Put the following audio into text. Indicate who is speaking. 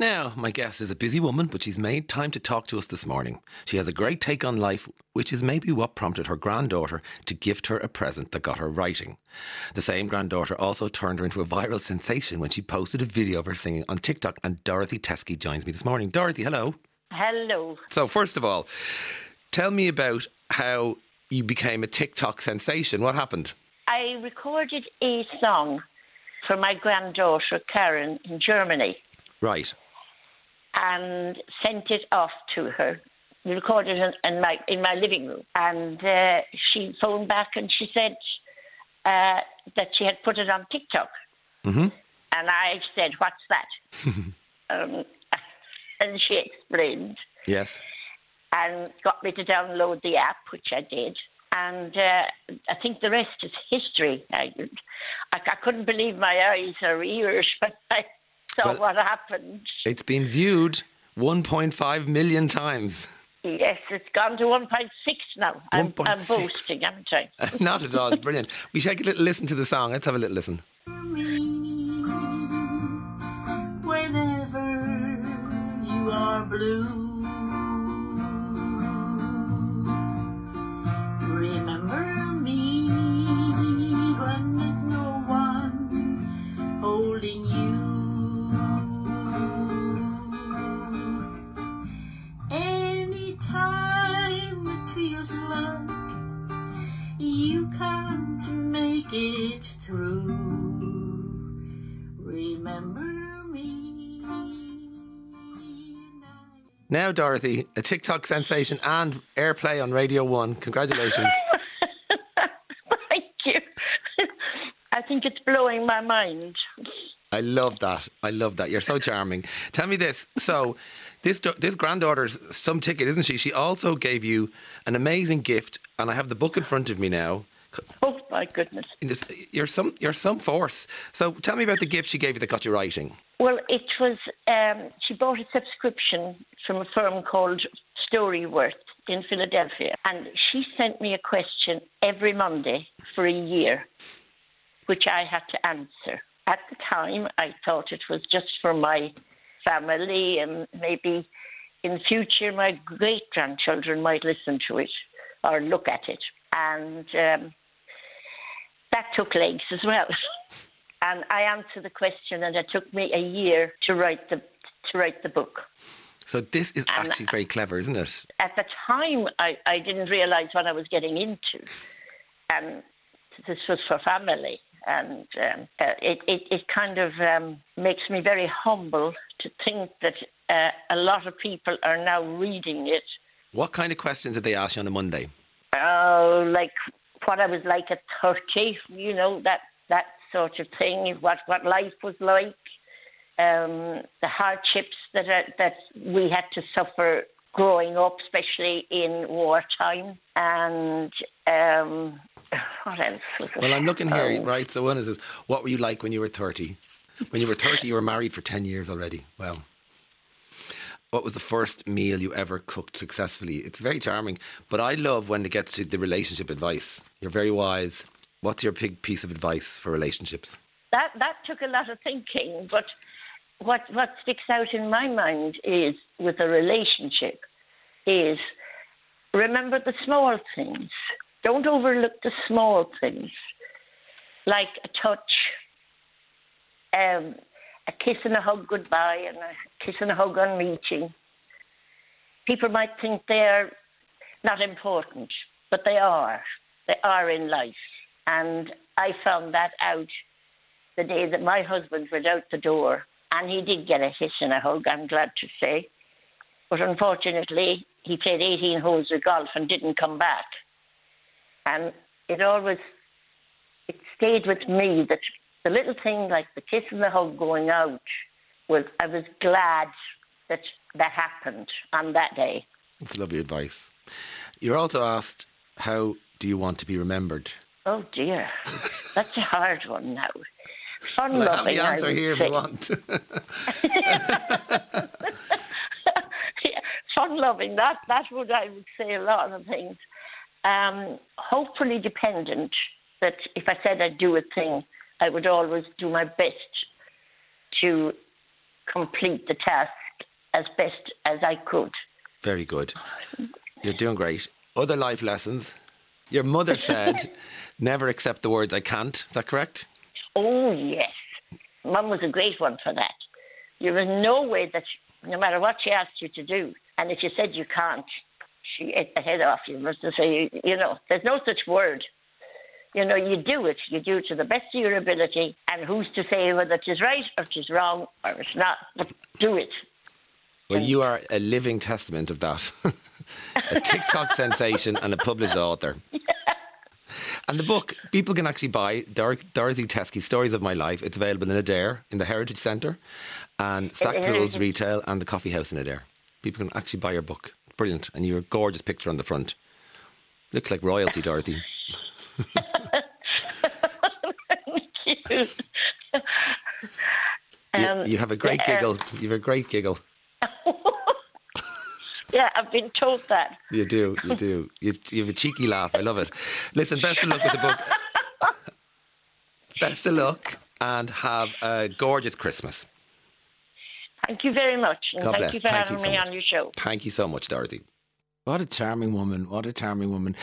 Speaker 1: Now, my guest is a busy woman, but she's made time to talk to us this morning. She has a great take on life, which is maybe what prompted her granddaughter to gift her a present that got her writing. The same granddaughter also turned her into a viral sensation when she posted a video of her singing on TikTok, and Dorothy Tesky joins me this morning. Dorothy, hello.
Speaker 2: Hello.
Speaker 1: So, first of all, tell me about how you became a TikTok sensation. What happened?
Speaker 2: I recorded a song for my granddaughter Karen in Germany
Speaker 1: Right.
Speaker 2: And sent it off to her. We recorded it in my in my living room, and uh, she phoned back and she said uh, that she had put it on TikTok.
Speaker 1: Mhm.
Speaker 2: And I said, "What's that?" um, and she explained
Speaker 1: Yes.
Speaker 2: and got me to download the app, which I did. And uh, I think the rest is history. I, I, I couldn't believe my eyes or ears when I saw
Speaker 1: Well-
Speaker 2: what happened.
Speaker 1: It's been viewed 1.5 million times.
Speaker 2: Yes, it's gone to 1.6 now. I'm, I'm
Speaker 1: 1.6.
Speaker 2: boasting, haven't I?
Speaker 1: Not at all. It's brilliant. We should take a little listen to the song. Let's have a little listen.
Speaker 3: whenever you are blue.
Speaker 1: Now, Dorothy, a TikTok sensation and airplay on Radio 1. Congratulations.
Speaker 2: Thank you. I think it's blowing my mind.
Speaker 1: I love that. I love that. You're so charming. Tell me this. So, this this granddaughter's some ticket, isn't she? She also gave you an amazing gift, and I have the book in front of me now.
Speaker 2: Oh, my goodness.
Speaker 1: This- You're some you're some force. So, tell me about the gift she gave you that got you writing.
Speaker 2: Well, it was, um, she bought a subscription from a firm called Storyworth in Philadelphia. And she sent me a question every Monday for a year, which I had to answer. At the time, I thought it was just for my family and maybe in future my great grandchildren might listen to it or look at it. And um, that took legs as well. and I answered the question, and it took me a year to write the to write the book.
Speaker 1: So, this is
Speaker 2: And-
Speaker 1: actually very clever, isn't it?
Speaker 2: At the time, I, I didn't realize what I was getting into, and this was for family, and um, uh, it, it it kind of um, makes me very humble to think that uh, a lot of people are now reading it.
Speaker 1: What kind of questions did they ask you on a Monday?
Speaker 2: Oh, like what I was like at thirty, you know that that sort of thing. What what life was like, um, the hardships that are, that we had to suffer growing up, especially in wartime, and um, what else? Was it?
Speaker 1: Well, I'm looking here,
Speaker 2: Oh.
Speaker 1: right? So, one is, this, what were you like when you were 30? When you were 30, you were married for 10 years already. Well, what was the first meal you ever cooked successfully? It's very charming, but I love when it gets to the relationship advice. You're very wise. What's your big piece of advice for relationships?
Speaker 2: that that took a lot of thinking, but what what sticks out in my mind is with a relationship is remember the small things. Don't overlook the small things, like a touch, um, a kiss and a hug goodbye, and a kiss and a hug on meeting. People might think they're not important, but they are. They are in life, and I found that out the day that my husband went out the door, and he did get a kiss and a hug, I'm glad to say. But unfortunately, he played 18 holes of golf and didn't come back. And it always, it stayed with me that the little thing like the kiss and the hug going out was, I was glad that that happened on that day.
Speaker 1: It's lovely advice. You're also asked, how do you want to be remembered?
Speaker 2: Oh dear, that's a hard one now. Fun
Speaker 1: Well, I have
Speaker 2: loving,
Speaker 1: the answer here if you want.
Speaker 2: Yeah, fun loving. That that would I would say a lot of things. Um, hopefully dependent. That if I said I'd do a thing, I would always do my best to complete the task as best as I could.
Speaker 1: Very good. You're doing great. Other life lessons. Your mother said, never accept the words I can't. Is that correct?
Speaker 2: Oh, yes. Mum was a great one for that. There was no way that, she, no matter what she asked you to do, and if you said you can't, she ate the head off you. To say, you know, there's no such word. You know, you do it. You do it to the best of your ability, and who's to say whether it is right or it is wrong or it's not? But do it.
Speaker 1: Well, you are a living testament of that. a TikTok sensation and a published author. And the book, people can actually buy Dor- Dorothy Tesky's Stories of My Life. It's available in Adare, in the Heritage Centre, and Stackpools. Retail and the Coffee House in Adare. People can actually buy your book. Brilliant. And your gorgeous picture on the front. Look like royalty, Dorothy.
Speaker 2: Cute.
Speaker 1: You,
Speaker 2: Um,
Speaker 1: you have a great
Speaker 2: yeah,
Speaker 1: giggle. You have a great giggle.
Speaker 2: Yeah, I've been told that.
Speaker 1: You do, you do. You, you have a cheeky laugh. I love it. Listen, best of luck with the book. best of luck and have a gorgeous Christmas.
Speaker 2: Thank you very much. And
Speaker 1: God
Speaker 2: thank
Speaker 1: bless.
Speaker 2: you for
Speaker 1: Thank
Speaker 2: having
Speaker 1: you so
Speaker 2: me
Speaker 1: much.
Speaker 2: on your show.
Speaker 1: Thank you so much, Dorothy. What a charming woman. What a charming woman.